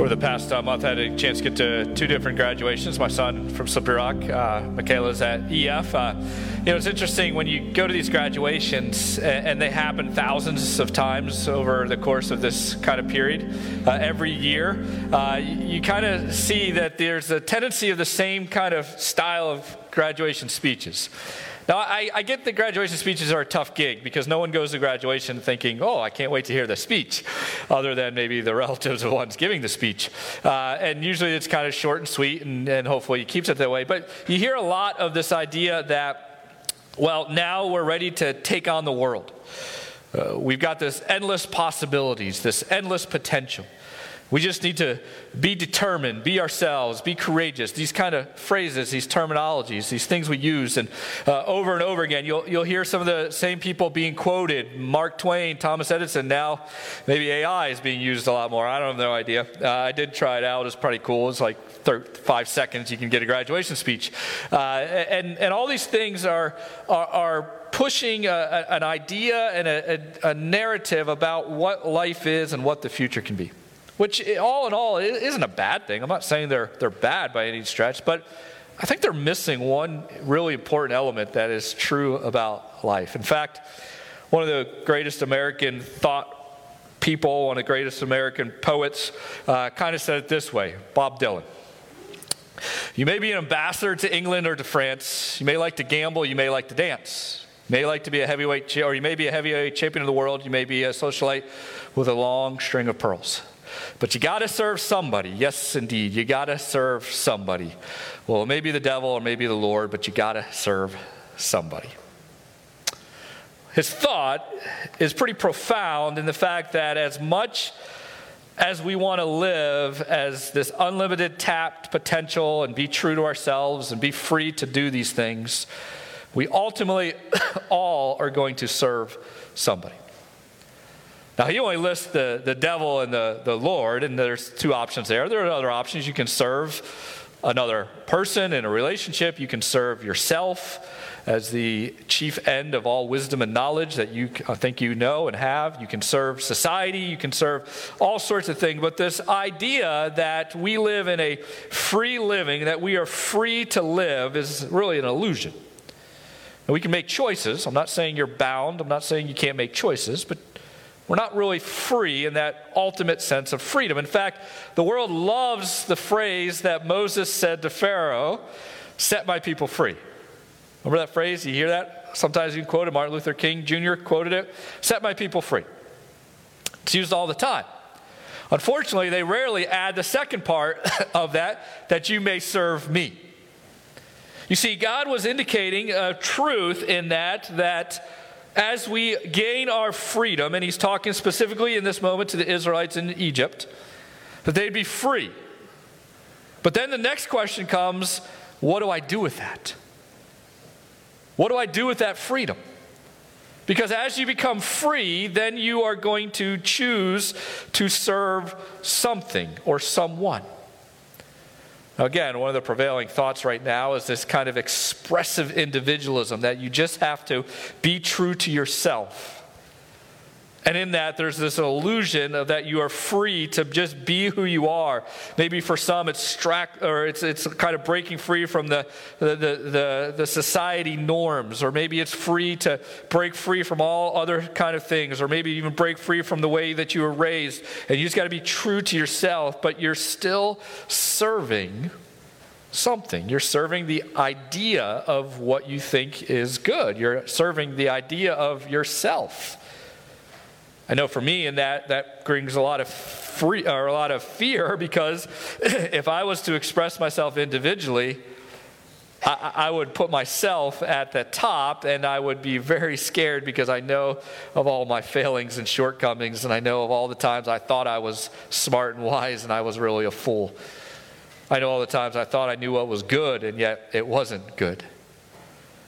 over the past uh, month, I had a chance to get to two different graduations. My son from Slippery Rock, uh, Michaela's at EF. Uh, you know, it's interesting when you go to these graduations, and, and, they happen thousands of times over the course of this kind of period uh, every year. Uh, you, you kind of see that there's a tendency of the same kind of style of graduation speeches. Now, I, I, get that graduation speeches are a tough gig because no one goes to graduation thinking, oh, I can't wait to hear the speech, other than maybe the relatives of ones giving the speech. Uh, and usually it's kind of short and sweet, and, and hopefully he keeps it that way. But you hear a lot of this idea that, well, now we're ready to take on the world. Uh, we've got this endless possibilities, this endless potential. We just need to be determined, be ourselves, be courageous. These kind of phrases, these terminologies, these things we use. And uh, over and over again, you'll, you'll hear some of the same people being quoted Mark Twain, Thomas Edison. Now, maybe AI is being used a lot more. I don't have no idea. Uh, I did try it out. It's pretty cool. It's like five seconds, you can get a graduation speech. Uh, and, and all these things are, are, are pushing a, a, an idea and a, a narrative about what life is and what the future can be which all in all isn't a bad thing. I'm not saying they're, they're bad by any stretch, but I think they're missing one really important element that is true about life. In fact, one of the greatest American thought people, one of the greatest American poets, uh, kind of said it this way Bob Dylan. You may be an ambassador to England or to France. You may like to gamble. You may like to dance. You may like to be a heavyweight, or you may be a heavyweight champion of the world. You may be a socialite with a long string of pearls. But you got to serve somebody. Yes, indeed. You got to serve somebody. Well, maybe the devil or maybe the Lord, but you got to serve somebody. His thought is pretty profound in the fact that as much as we want to live as this unlimited tapped potential and be true to ourselves and be free to do these things, we ultimately all are going to serve somebody. Now, he only lists the, the devil and the, the Lord, and there's two options there. There are other options. You can serve another person in a relationship, you can serve yourself as the chief end of all wisdom and knowledge that you think you know and have. You can serve society, you can serve all sorts of things. But this idea that we live in a free living, that we are free to live, is really an illusion. And we can make choices. I'm not saying you're bound, I'm not saying you can't make choices, but we're not really free in that ultimate sense of freedom. In fact, the world loves the phrase that Moses said to Pharaoh set my people free. Remember that phrase? You hear that? Sometimes you quote it. Martin Luther King Jr. quoted it set my people free. It's used all the time. Unfortunately, they rarely add the second part of that, that you may serve me. You see, God was indicating a truth in that, that as we gain our freedom, and he's talking specifically in this moment to the Israelites in Egypt, that they'd be free. But then the next question comes what do I do with that? What do I do with that freedom? Because as you become free, then you are going to choose to serve something or someone. Again, one of the prevailing thoughts right now is this kind of expressive individualism that you just have to be true to yourself. And in that, there's this illusion of that you are free to just be who you are. Maybe for some, it's or it's, it's kind of breaking free from the, the, the, the, society norms, or maybe it's free to break free from all other kind of things, or maybe even break free from the way that you were raised. And you just got to be true to yourself, but you're still serving something. You're serving the idea of what you think is good. You're serving the idea of yourself. I know for me, and that that brings a lot of free or a lot of fear because if I was to express myself individually, I, I, would put myself at the top and I would be very scared because I know of all my failings and shortcomings, and I know of all the times I thought I was smart and wise and I was really a fool. I know all the times I thought I knew what was good and yet it wasn't good.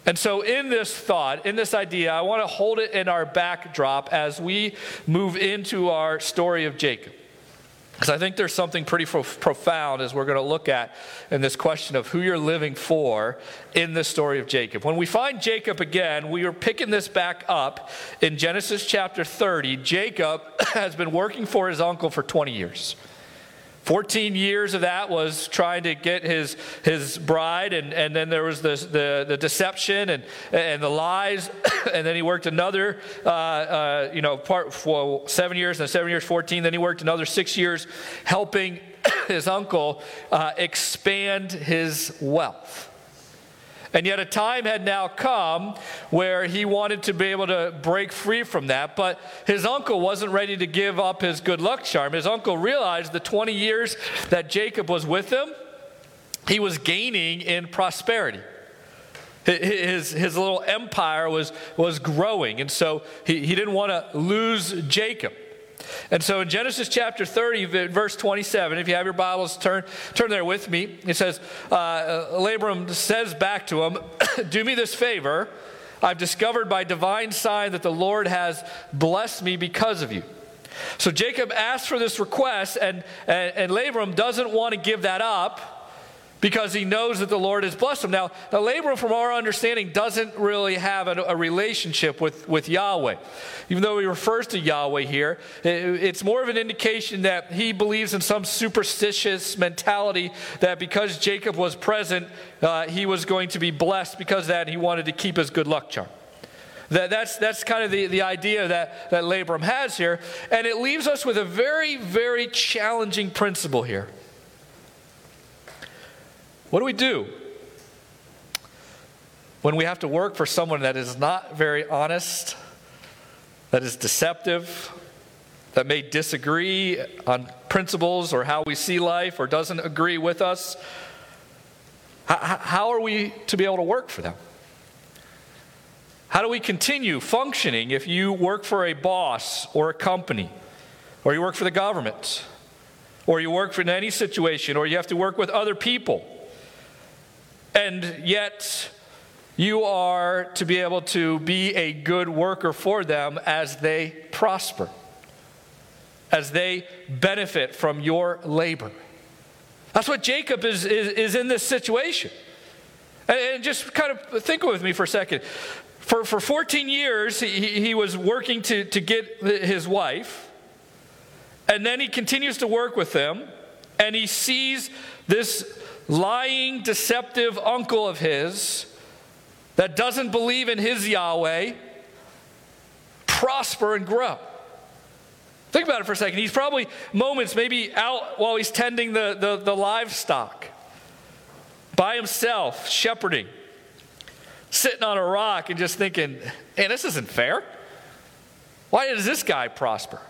And so, in this thought, in this idea, I want to hold it in our backdrop as we move into our story of Jacob. Because I think there's something pretty pro- profound as we're going to look at in this question of who you're living for in the story of Jacob. When we find Jacob again, we are picking this back up in Genesis chapter 30. Jacob has been working for his uncle for 20 years. 14 years of that was trying to get his, his bride, and, and then there was the, the, the deception and, and the lies. and then he worked another, uh, uh, you know, part for seven years, and seven years, 14. Then he worked another six years helping his uncle uh, expand his wealth. And yet, a time had now come where he wanted to be able to break free from that, but his uncle wasn't ready to give up his good luck charm. His uncle realized the 20 years that Jacob was with him, he was gaining in prosperity. His, his little empire was, was growing, and so he, he didn't want to lose Jacob. And so in Genesis chapter 30, verse 27, if you have your Bibles, turn, turn there with me. It says, uh, Laban says back to him, Do me this favor. I've discovered by divine sign that the Lord has blessed me because of you. So Jacob asks for this request, and, and, and Laban doesn't want to give that up because he knows that the Lord has blessed him. Now, the Laban, from our understanding, doesn't really have a, a, relationship with, with Yahweh. Even though he refers to Yahweh here, it, it's more of an indication that he believes in some superstitious mentality that because Jacob was present, uh, he was going to be blessed because that he wanted to keep his good luck charm. That, that's, that's kind of the, the idea that, that Laban has here. And it leaves us with a very, very challenging principle here. What do we do when we have to work for someone that is not very honest, that is deceptive, that may disagree on principles or how we see life or doesn't agree with us? How, are we to be able to work for them? How do we continue functioning if you work for a boss or a company, or you work for the government, or you work for in any situation, or you have to work with other people? And yet, you are to be able to be a good worker for them as they prosper, as they benefit from your labor. That's what Jacob is, is, is in this situation. And, and, just kind of think with me for a second. For, for 14 years, he, he was working to, to get his wife, and then he continues to work with them, and he sees this lying, deceptive uncle of his that doesn't believe in his Yahweh prosper and grow. Think about it for a second. He's probably moments, maybe out while he's tending the, the, the livestock, by himself, shepherding, sitting on a rock and just thinking, man, this isn't fair. Why does this guy prosper?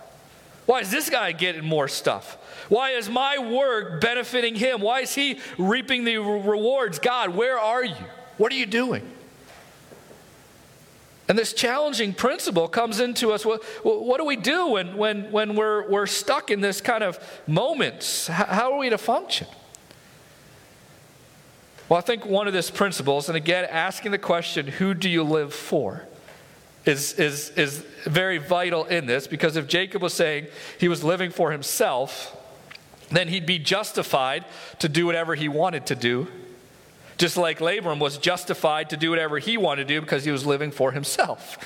Why is this guy getting more stuff? Why is my work benefiting him? Why is he reaping the rewards? God, where are you? What are you doing? And this challenging principle comes into us. What, what do we do when, when, when we're, we're stuck in this kind of moments? How are we to function? Well, I think one of these principles, and again, asking the question, who do you live for? Is, is, is very vital in this because if Jacob was saying he was living for himself, then he'd be justified to do whatever he wanted to do. Just like Laban was justified to do whatever he wanted to do because he was living for himself.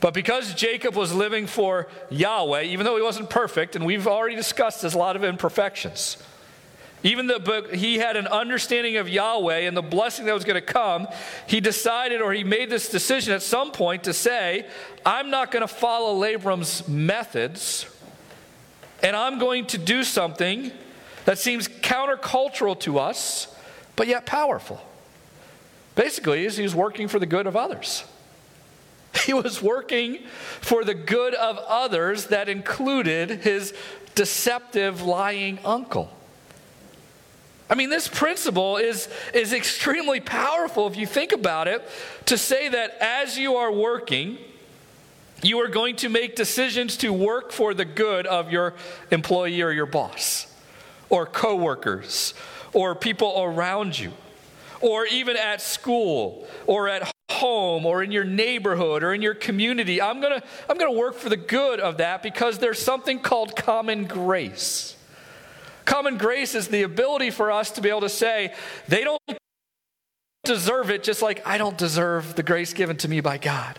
But because Jacob was living for Yahweh, even though he wasn't perfect, and we've already discussed there's a lot of imperfections, even though he had an understanding of Yahweh and the blessing that was going to come, he decided or he made this decision at some point to say, I'm not going to follow Laban's methods, and I'm going to do something that seems countercultural to us, but yet powerful. Basically, he was working for the good of others. He was working for the good of others that included his deceptive, lying uncle. I mean, this principle is, is extremely powerful if you think about it to say that as you are working, you are going to make decisions to work for the good of your employee or your boss, or coworkers, or people around you, or even at school, or at home, or in your neighborhood, or in your community. I'm going to I'm going to work for the good of that because there's something called common grace. Common grace is the ability for us to be able to say, they don't deserve it, just like I don't deserve the grace given to me by God.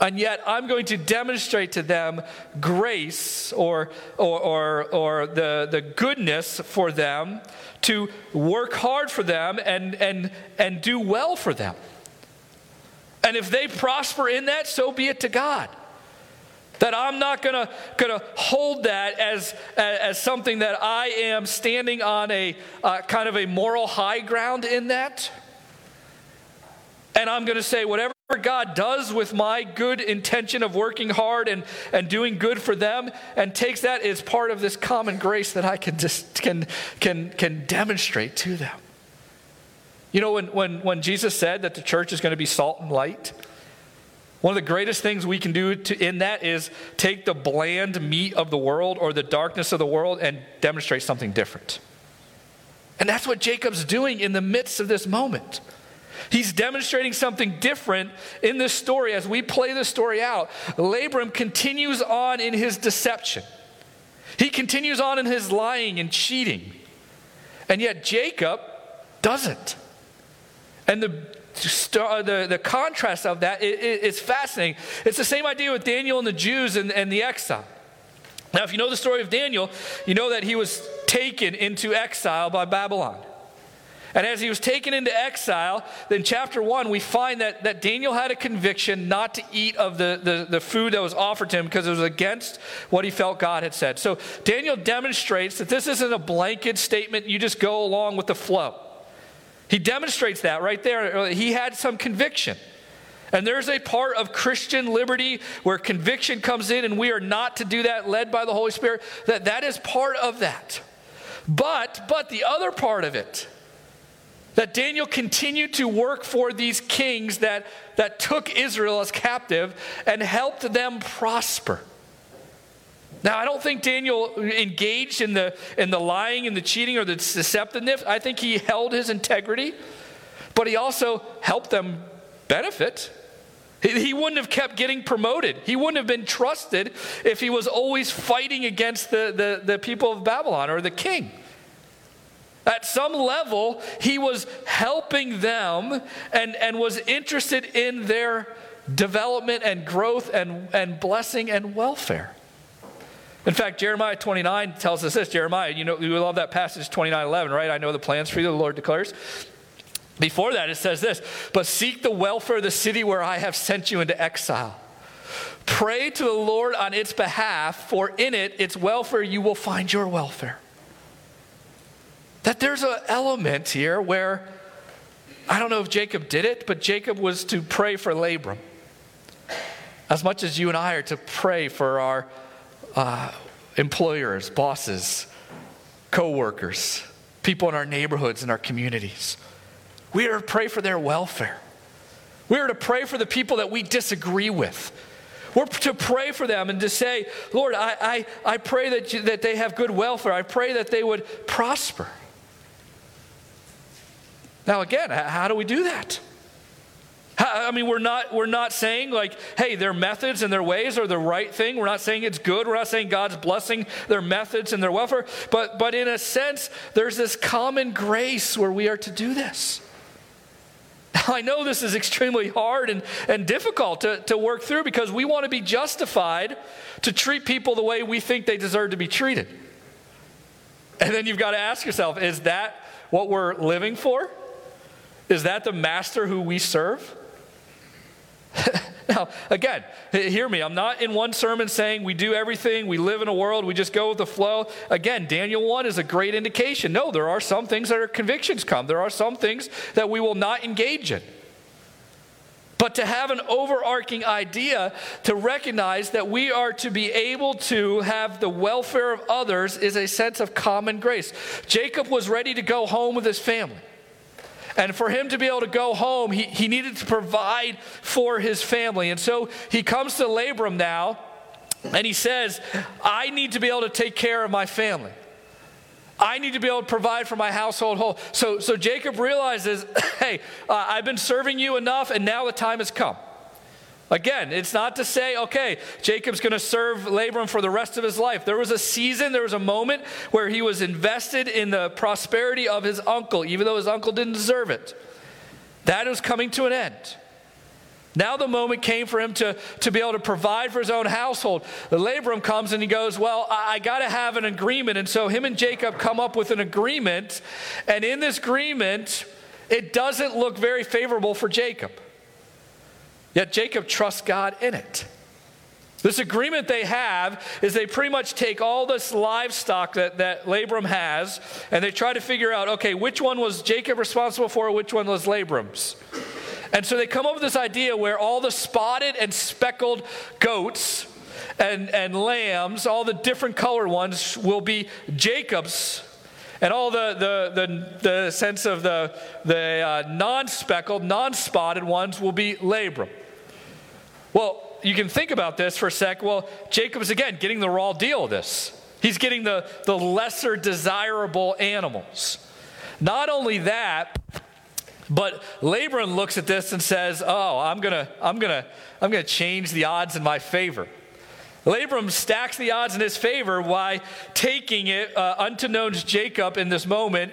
And yet, I'm going to demonstrate to them grace or, or, or, or the, the goodness for them to work hard for them and, and, and do well for them. And if they prosper in that, so be it to God. That I'm not gonna, gonna hold that as, as something that I am standing on a uh, kind of a moral high ground in that. And I'm gonna say, whatever God does with my good intention of working hard and, and doing good for them and takes that as part of this common grace that I can just can, can, can demonstrate to them. You know, when, when, when Jesus said that the church is going to be salt and light, one of the greatest things we can do to, in that is take the bland meat of the world or the darkness of the world and demonstrate something different. And that's what Jacob's doing in the midst of this moment. He's demonstrating something different in this story as we play this story out. Laban continues on in his deception, he continues on in his lying and cheating. And yet Jacob doesn't. And the Uh, the, the contrast of that is fascinating. It's the same idea with Daniel and the Jews and, and the exile. Now, if you know the story of Daniel, you know that he was taken into exile by Babylon. And as he was taken into exile, in chapter 1, we find that, that Daniel had a conviction not to eat of the, the, the food that was offered to him because it was against what he felt God had said. So Daniel demonstrates that this isn't a blanket statement, you just go along with the flow. He demonstrates that right there. Uh, he had some conviction. And there's a part of Christian liberty where conviction comes in and we are not to do that led by the Holy Spirit that that is part of that. But but the other part of it that Daniel continued to work for these kings that, that took Israel as captive and helped them prosper. Now, I don't think Daniel engaged in the, in the lying and the cheating or the deceptiveness. I think he held his integrity, but he also helped them benefit. He, he wouldn't have kept getting promoted. He wouldn't have been trusted if he was always fighting against the, the, the people of Babylon or the king. At some level, he was helping them and, and was interested in their development and growth and, and blessing and welfare. In fact, Jeremiah 29 tells us this. Jeremiah, you know, we love that passage 29 11, right? I know the plans for you, the Lord declares. Before that, it says this But seek the welfare of the city where I have sent you into exile. Pray to the Lord on its behalf, for in it, its welfare, you will find your welfare that there's an element here where I don't know if Jacob did it, but Jacob was to pray for Laban. As much as you and I are to pray for our uh, employers, bosses, co workers, people in our neighborhoods and our communities. We are to pray for their welfare. We are to pray for the people that we disagree with. We're to pray for them and to say, Lord, I, I, I pray that, you, that they have good welfare. I pray that they would prosper. Now, again, how do we do that? I mean, we're not, we're not saying, like, hey, their methods and their ways are the right thing. We're not saying it's good. We're not saying God's blessing their methods and their welfare. But, but in a sense, there's this common grace where we are to do this. I know this is extremely hard and, and difficult to, to work through because we want to be justified to treat people the way we think they deserve to be treated. And then you've got to ask yourself is that what we're living for? Is that the master who we serve? now, again, hear me. I'm not in one sermon saying we do everything, we live in a world, we just go with the flow. Again, Daniel 1 is a great indication. No, there are some things that our convictions come, there are some things that we will not engage in. But to have an overarching idea to recognize that we are to be able to have the welfare of others is a sense of common grace. Jacob was ready to go home with his family. And for him to be able to go home, he, he needed to provide for his family. And so he comes to Laban now and he says, I need to be able to take care of my family. I need to be able to provide for my household whole. So, so Jacob realizes, hey, uh, I've been serving you enough, and now the time has come. Again, it's not to say, okay, Jacob's going to serve Laban for the rest of his life. There was a season, there was a moment where he was invested in the prosperity of his uncle, even though his uncle didn't deserve it. That was coming to an end. Now the moment came for him to, to be able to provide for his own household. The Laban comes and he goes, Well, I, I got to have an agreement. And so him and Jacob come up with an agreement. And in this agreement, it doesn't look very favorable for Jacob. Yet Jacob trusts God in it. This agreement they have is they pretty much take all this livestock that, that Laban has and they try to figure out okay, which one was Jacob responsible for, which one was Laban's. And so they come up with this idea where all the spotted and speckled goats and, and lambs, all the different color ones, will be Jacob's. And all the, the, the, the sense of the, the uh, non speckled, non spotted ones will be Laban. Well, you can think about this for a sec. Well, Jacob's again getting the raw deal of this. He's getting the, the lesser desirable animals. Not only that, but Laban looks at this and says, "Oh, I'm gonna, I'm gonna, I'm gonna change the odds in my favor." Laban stacks the odds in his favor by taking it, uh, unto Jacob in this moment,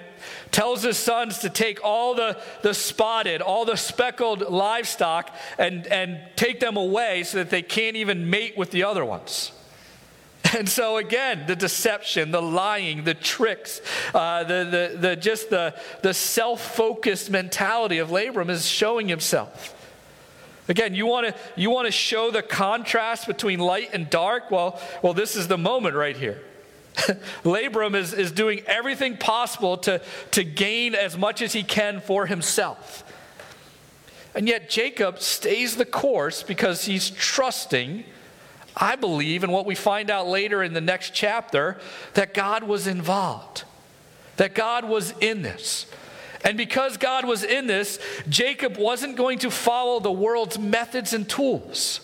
tells his sons to take all the, the spotted, all the speckled livestock and, and take them away so that they can't even mate with the other ones. And so again, the deception, the lying, the tricks, uh, the, the, the, just the, the self-focused mentality of Laban is showing himself. Again, you want to you want to show the contrast between light and dark? Well, well, this is the moment right here. Laban is, is doing everything possible to, to gain as much as he can for himself. And yet Jacob stays the course because he's trusting, I believe, in what we find out later in the next chapter, that God was involved, that God was in this. And because God was in this, Jacob wasn't going to follow the world's methods and tools.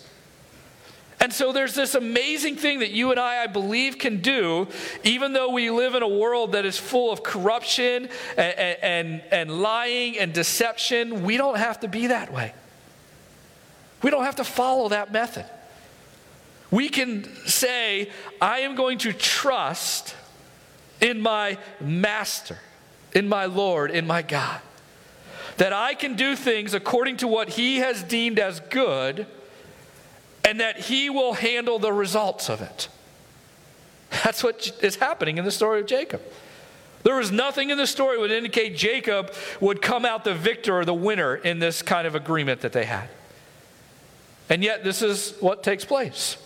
And so there's this amazing thing that you and I, I believe, can do, even though we live in a world that is full of corruption and, and, and lying and deception. We don't have to be that way. We don't have to follow that method. We can say, I am going to trust in my master in my Lord, in my God. That I can do things according to what He has deemed as good, and that He will handle the results of it. That's what is happening in the story of Jacob. There was nothing in the story would indicate Jacob would come out the victor or the winner in this kind of agreement that they had. And yet, this is what takes place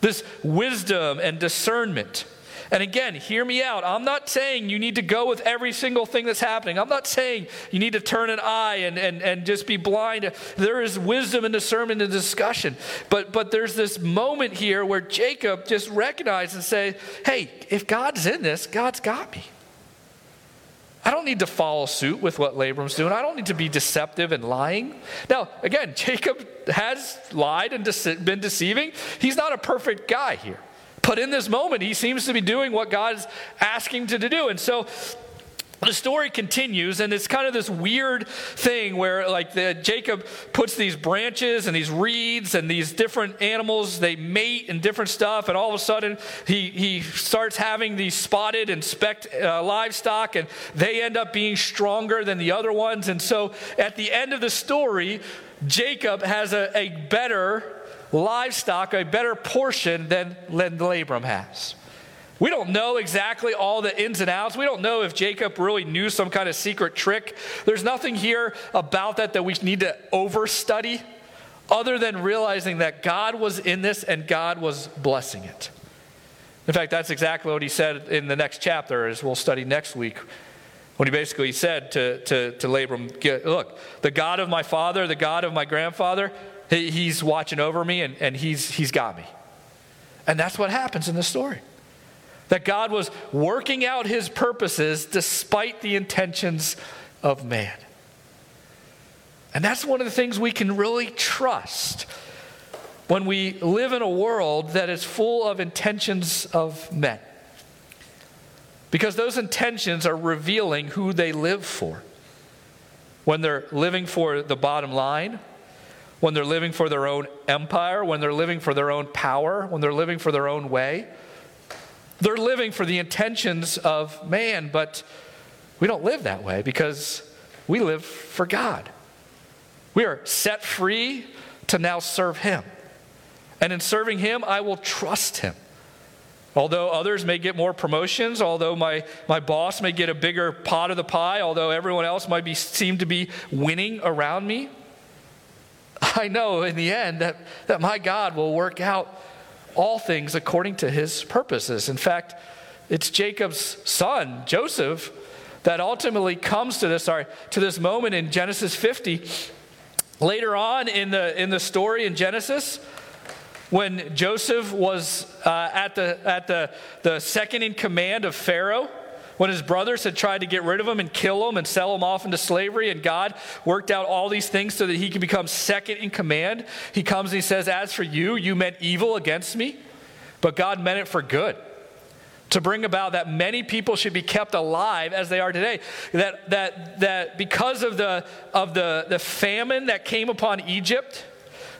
this wisdom and discernment and again, hear me out. I'm not saying you need to go with every single thing that's happening. I'm not saying you need to turn an eye and, and, and just be blind. There is wisdom in discernment and discussion. But, but there's this moment here where Jacob just recognizes and says, hey, if God's in this, God's got me. I don't need to follow suit with what Laban's doing. I don't need to be deceptive and lying. Now, again, Jacob has lied and been deceiving. He's not a perfect guy here. But in this moment, he seems to be doing what God's asking him to do. And so the story continues and it's kind of this weird thing where like the, jacob puts these branches and these reeds and these different animals they mate and different stuff and all of a sudden he, he starts having these spotted and specked uh, livestock and they end up being stronger than the other ones and so at the end of the story jacob has a, a better livestock a better portion than, Laban has. We don't know exactly all the ins and outs. We don't know if Jacob really knew some kind of secret trick. There's nothing here about that that we need to overstudy other than realizing that God was in this and God was blessing it. In fact, that's exactly what he said in the next chapter, as we'll study next week, when he basically said to, to, to Laban, Look, the God of my father, the God of my grandfather, he, he's watching over me and, and he's, he's got me. And that's what happens in the story. That God was working out his purposes despite the intentions of man. And that's one of the things we can really trust when we live in a world that is full of intentions of men. Because those intentions are revealing who they live for. When they're living for the bottom line, when they're living for their own empire, when they're living for their own power, when they're living for their own way. They're living for the intentions of man, but we don't live that way because we live for God. We are set free to now serve him. And in serving him, I will trust him. Although others may get more promotions, although my, my boss may get a bigger pot of the pie, although everyone else might be, seem to be winning around me, I know in the end that, that my God will work out all things according to his purposes. In fact, it's Jacob's son, Joseph, that ultimately comes to this, sorry, to this moment in Genesis 50. Later on in the, in the story in Genesis, when Joseph was uh, at, the, at the, the second in command of Pharaoh, when his brothers had tried to get rid of him and kill him and sell him off into slavery, and God worked out all these things so that he could become second in command, he comes and he says, As for you, you meant evil against me, but God meant it for good. To bring about that many people should be kept alive as they are today. That, that, that because of, the, of the, the famine that came upon Egypt,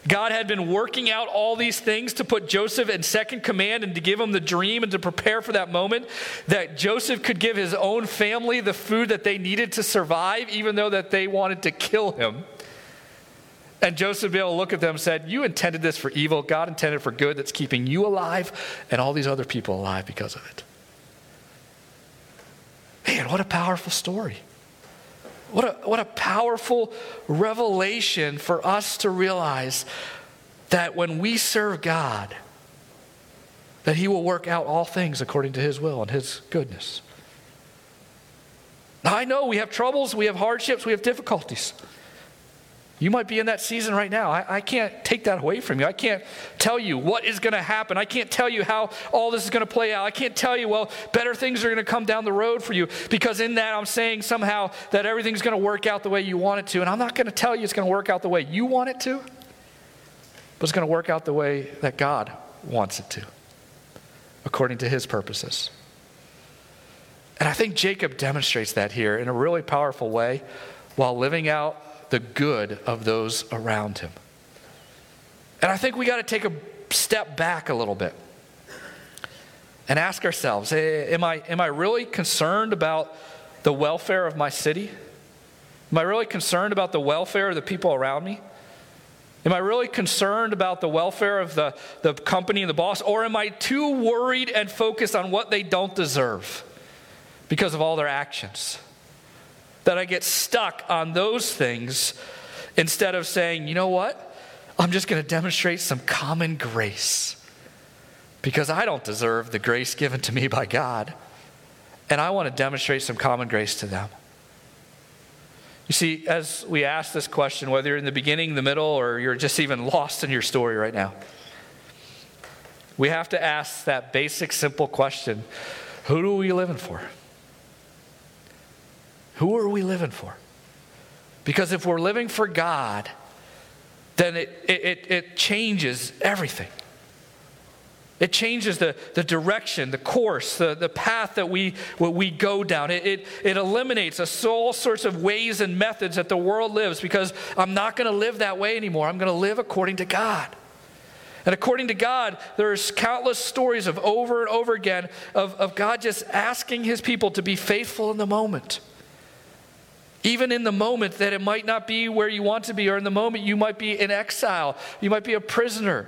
God had been working out all these things to put Joseph in second command and to give him the dream and to prepare for that moment that Joseph could give his own family the food that they needed to survive, even though that they wanted to kill him. And Joseph be able to look at them and said, You intended this for evil. God intended for good that's keeping you alive and all these other people alive because of it. Man, what a powerful story. What a, what a powerful revelation for us to realize that when we serve God, that He will work out all things according to His will and His goodness. Now, I know we have troubles, we have hardships, we have difficulties. You might be in that season right now. I, I, can't take that away from you. I can't tell you what is going to happen. I can't tell you how all this is going to play out. I can't tell you, well, better things are going to come down the road for you because in that I'm saying somehow that everything's going to work out the way you want it to. And I'm not going to tell you it's going to work out the way you want it to, but it's going to work out the way that God wants it to, according to his purposes. And I think Jacob demonstrates that here in a really powerful way while living out the good of those around him. And I think we got to take a step back a little bit and ask ourselves am I, am I really concerned about the welfare of my city? Am I really concerned about the welfare of the people around me? Am I really concerned about the welfare of the, the company and the boss? Or am I too worried and focused on what they don't deserve because of all their actions? That I get stuck on those things instead of saying, you know what? I'm just going to demonstrate some common grace because I don't deserve the grace given to me by God. And I want to demonstrate some common grace to them. You see, as we ask this question, whether you're in the beginning, the middle, or you're just even lost in your story right now, we have to ask that basic, simple question Who are we living for? Who are we living for? Because if we're living for God, then it, it, it changes everything. It changes the, the direction, the course, the, the path that we, what we go down. It, it, it eliminates all sorts of ways and methods that the world lives because I'm not going to live that way anymore. I'm going to live according to God. And according to God, there's countless stories of over and over again of, of God just asking his people to be faithful in the moment. Even in the moment that it might not be where you want to be, or in the moment you might be in exile, you might be a prisoner.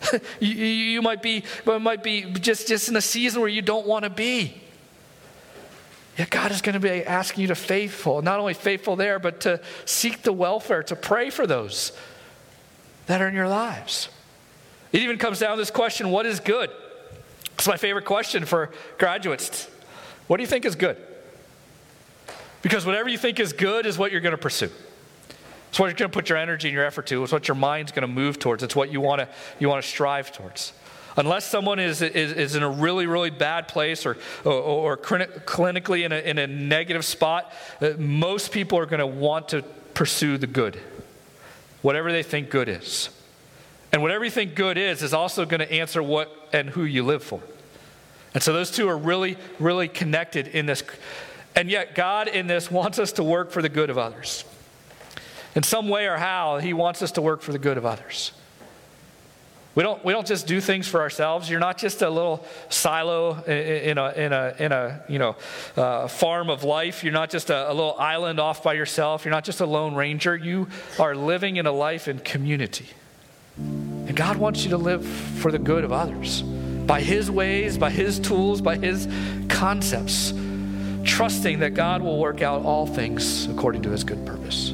you, you, might be, might be just, just in a season where you don't want to be. Yet God is going to be asking you to faithful, not only faithful there, but to seek the welfare, to pray for those that are in your lives. It even comes down to this question what is good? It's my favorite question for graduates. What do you think is good? Because whatever you think is good is what you're going to pursue. It's what you're going to put your energy and your effort to. It's what your mind's going to move towards. It's what you want to you want to strive towards. Unless someone is, is, is in a really, really bad place or, or, or clinically in a, in a negative spot, uh, most people are going to want to pursue the good, whatever they think good is. And whatever you think good is, is also going to answer what and who you live for. And so those two are really, really connected in this. And yet, God in this wants us to work for the good of others. In some way or how, He wants us to work for the good of others. We don't, we don't just do things for ourselves. You're not just a little silo in a, in a, in a you know, uh, farm of life. You're not just a, a little island off by yourself. You're not just a lone ranger. You are living in a life in community. And God wants you to live for the good of others by His ways, by His tools, by His concepts, trusting that God will work out all things according to His good purpose.